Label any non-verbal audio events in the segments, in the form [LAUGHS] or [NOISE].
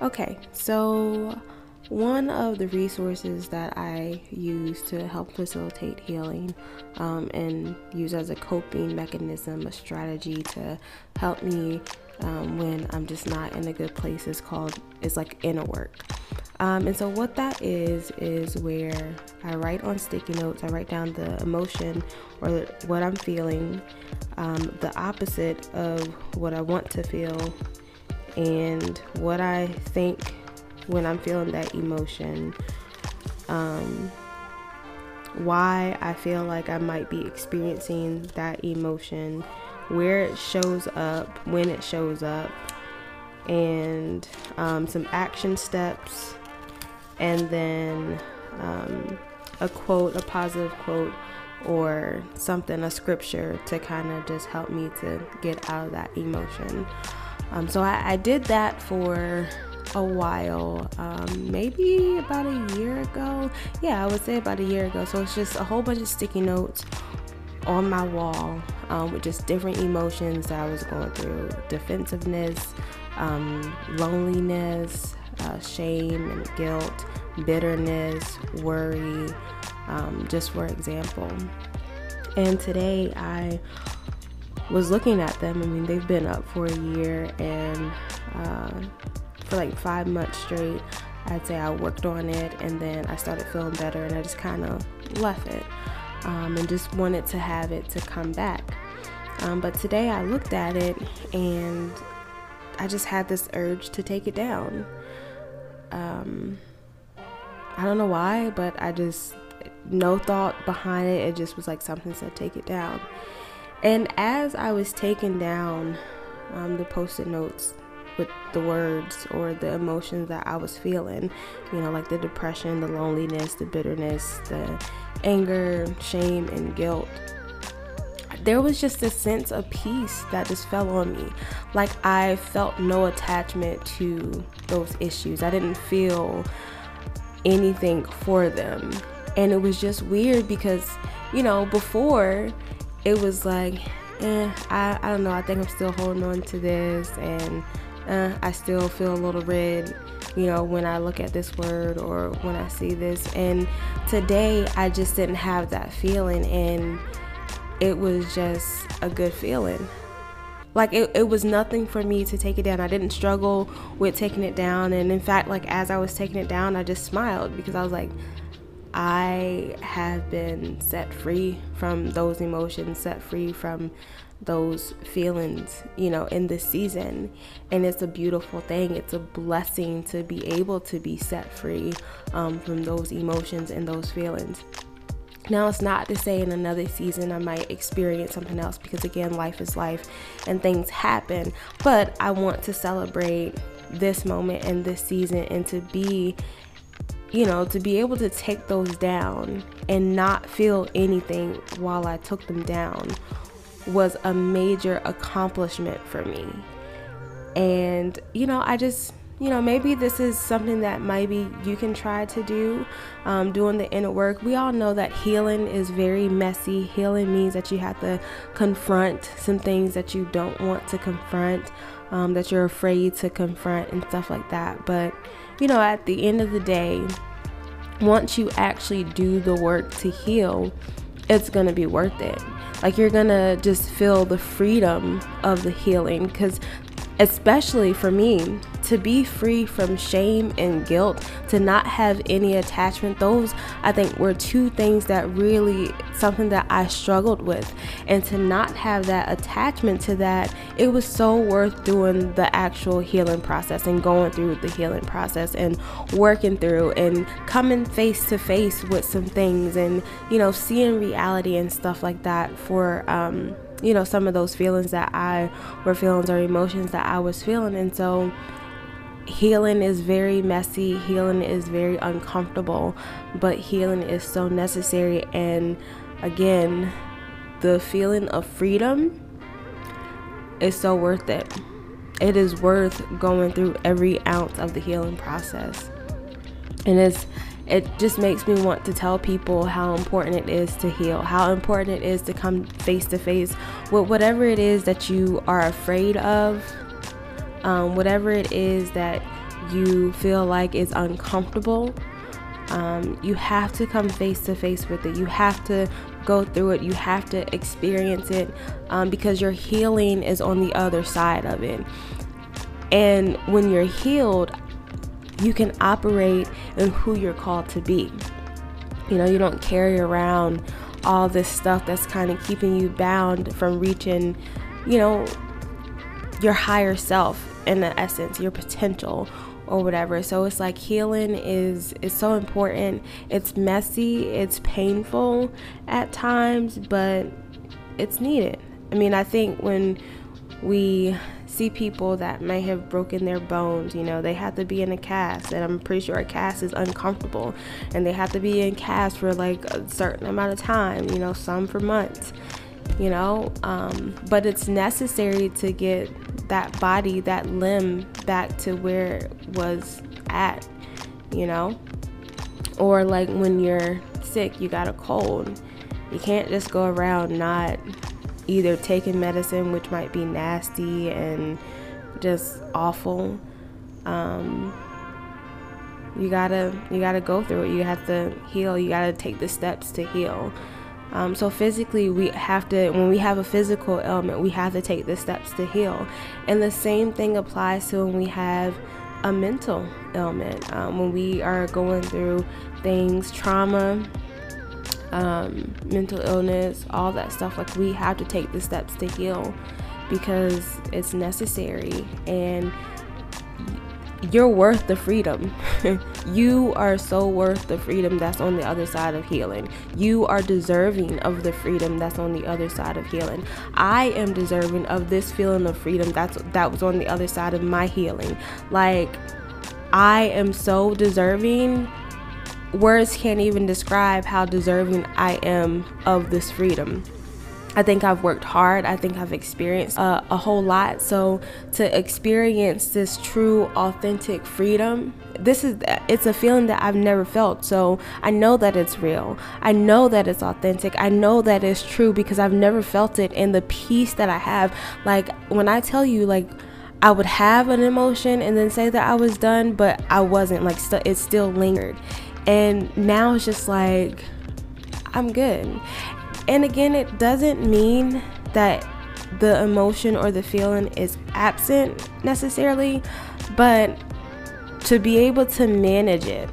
Okay, so one of the resources that I use to help facilitate healing um, and use as a coping mechanism, a strategy to help me um, when I'm just not in a good place is called, is like inner work. Um, and so, what that is, is where I write on sticky notes, I write down the emotion or what I'm feeling, um, the opposite of what I want to feel, and what I think when I'm feeling that emotion, um, why I feel like I might be experiencing that emotion, where it shows up, when it shows up, and um, some action steps, and then um, a quote, a positive quote, or something, a scripture to kind of just help me to get out of that emotion. Um, so I, I did that for a while, um, maybe about a year ago. Yeah, I would say about a year ago. So it's just a whole bunch of sticky notes on my wall um, with just different emotions that I was going through defensiveness, um, loneliness, uh, shame and guilt, bitterness, worry, um, just for example. And today I was looking at them. I mean, they've been up for a year and uh, for like five months straight. I'd say I worked on it and then I started feeling better and I just kind of left it um, and just wanted to have it to come back. Um, but today I looked at it and I just had this urge to take it down. Um, I don't know why, but I just, no thought behind it. It just was like something said, take it down. And as I was taking down um, the post it notes with the words or the emotions that I was feeling, you know, like the depression, the loneliness, the bitterness, the anger, shame, and guilt. There was just a sense of peace that just fell on me. Like I felt no attachment to those issues. I didn't feel anything for them. And it was just weird because, you know, before it was like, eh, I, I don't know, I think I'm still holding on to this and uh, I still feel a little red, you know, when I look at this word or when I see this. And today I just didn't have that feeling, and it was just a good feeling. Like it, it was nothing for me to take it down. I didn't struggle with taking it down. And in fact, like as I was taking it down, I just smiled because I was like, I have been set free from those emotions, set free from those feelings, you know, in this season. And it's a beautiful thing. It's a blessing to be able to be set free um, from those emotions and those feelings. Now, it's not to say in another season I might experience something else because, again, life is life and things happen. But I want to celebrate this moment and this season and to be you know, to be able to take those down and not feel anything while I took them down was a major accomplishment for me. And, you know, I just, you know, maybe this is something that maybe you can try to do, um, doing the inner work. We all know that healing is very messy. Healing means that you have to confront some things that you don't want to confront, um, that you're afraid to confront, and stuff like that. But, you know, at the end of the day, once you actually do the work to heal, it's going to be worth it. Like you're going to just feel the freedom of the healing because especially for me to be free from shame and guilt to not have any attachment those i think were two things that really something that i struggled with. And to not have that attachment to that it was so worth doing the actual healing process and going through the healing process and working through and coming face to face with some things and you know seeing reality and stuff like that for um you know some of those feelings that I were feelings or emotions that I was feeling. And so healing is very messy healing is very uncomfortable but healing is so necessary. And again the feeling of freedom is so worth it. It is worth going through every ounce of the healing process. And it's it just makes me want to tell people how important it is to heal, how important it is to come face to face with whatever it is that you are afraid of, um, whatever it is that you feel like is uncomfortable, um, you have to come face to face with it. You have to go through it. You have to experience it um, because your healing is on the other side of it. And when you're healed, you can operate in who you're called to be. You know, you don't carry around all this stuff that's kind of keeping you bound from reaching, you know, your higher self in the essence, your potential or whatever. So it's like healing is is so important. It's messy, it's painful at times, but it's needed. I mean, I think when we see people that may have broken their bones, you know, they have to be in a cast, and I'm pretty sure a cast is uncomfortable, and they have to be in cast for like a certain amount of time, you know, some for months, you know, um, but it's necessary to get that body, that limb back to where it was at, you know? Or like when you're sick, you got a cold. You can't just go around not either taking medicine, which might be nasty and just awful. Um, you gotta you gotta go through it. You have to heal. You gotta take the steps to heal. Um, so physically, we have to, when we have a physical ailment, we have to take the steps to heal. And the same thing applies to when we have a mental ailment, um, when we are going through things, trauma, um, mental illness, all that stuff. Like we have to take the steps to heal because it's necessary. And you're worth the freedom. [LAUGHS] you are so worth the freedom that's on the other side of healing. You are deserving of the freedom that's on the other side of healing. I am deserving of this feeling of freedom that's that was on the other side of my healing. Like I am so deserving. Words can't even describe how deserving I am of this freedom. I think I've worked hard. I think I've experienced uh, a whole lot. So to experience this true, authentic freedom, this is it's a feeling that I've never felt. So I know that it's real. I know that it's authentic. I know that it's true because I've never felt it. And the peace that I have, like when I tell you, like. I would have an emotion and then say that I was done, but I wasn't. Like, st- it still lingered. And now it's just like, I'm good. And again, it doesn't mean that the emotion or the feeling is absent necessarily, but to be able to manage it,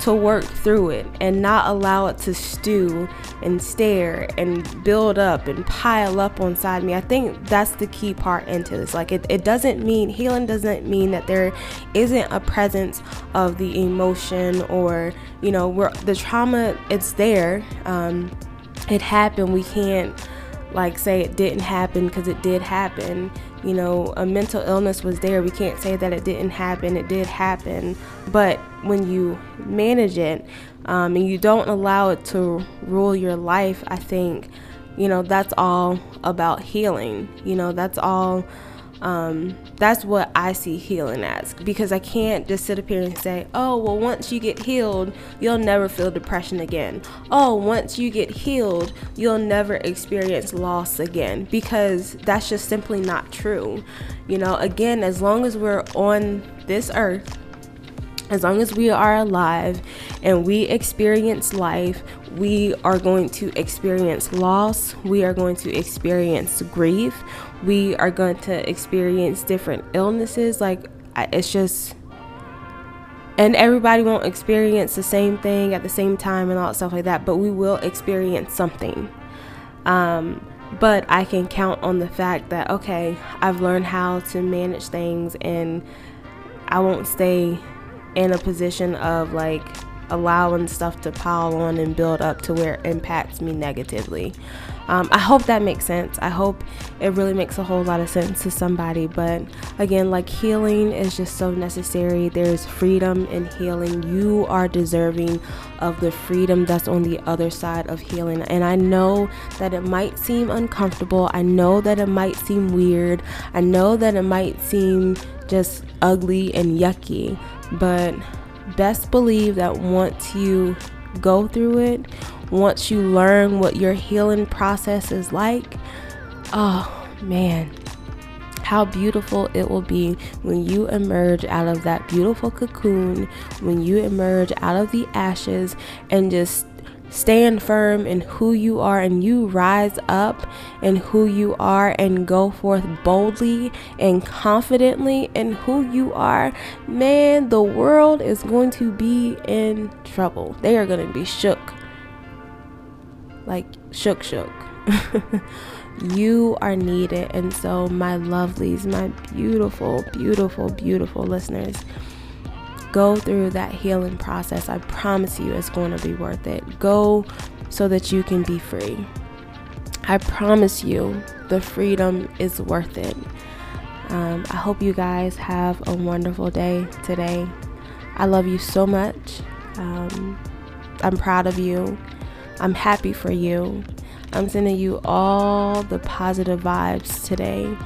to work through it, and not allow it to stew and stare and build up and pile up on side me. I think that's the key part into this. Like, it, it doesn't mean healing doesn't mean that there isn't a presence of the emotion or, you know, the trauma, it's there. Um, it happened. We can't like say it didn't happen because it did happen. You know, a mental illness was there. We can't say that it didn't happen. It did happen. But when you manage it um, and you don't allow it to rule your life, I think, you know, that's all about healing. You know, that's all um, that's what I see healing as because I can't just sit up here and say, oh, well, once you get healed, you'll never feel depression again. Oh, once you get healed, you'll never experience loss again because that's just simply not true. You know, again, as long as we're on this earth, as long as we are alive and we experience life, we are going to experience loss, we are going to experience grief, we are going to experience different illnesses. Like, it's just, and everybody won't experience the same thing at the same time and all that stuff like that, but we will experience something. Um, but I can count on the fact that, okay, I've learned how to manage things and I won't stay in a position of like allowing stuff to pile on and build up to where it impacts me negatively. Um, I hope that makes sense. I hope it really makes a whole lot of sense to somebody. But again, like healing is just so necessary. There's freedom in healing. You are deserving of the freedom that's on the other side of healing. And I know that it might seem uncomfortable. I know that it might seem weird. I know that it might seem just ugly and yucky. But best believe that once you go through it, once you learn what your healing process is like, oh man, how beautiful it will be when you emerge out of that beautiful cocoon, when you emerge out of the ashes and just stand firm in who you are and you rise up in who you are and go forth boldly and confidently in who you are, man, the world is going to be in trouble. They are going to be shook. Like shook, shook. [LAUGHS] you are needed. And so, my lovelies, my beautiful, beautiful, beautiful listeners, go through that healing process. I promise you it's going to be worth it. Go so that you can be free. I promise you the freedom is worth it. Um, I hope you guys have a wonderful day today. I love you so much. Um, I'm proud of you. I'm happy for you. I'm sending you all the positive vibes today.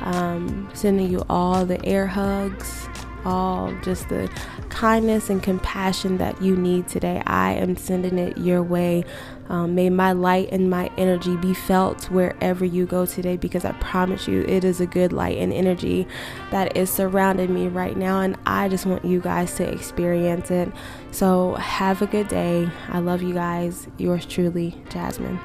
Um, sending you all the air hugs, all just the kindness and compassion that you need today. I am sending it your way. Um, may my light and my energy be felt wherever you go today because I promise you it is a good light and energy that is surrounding me right now. And I just want you guys to experience it. So, have a good day. I love you guys. Yours truly, Jasmine.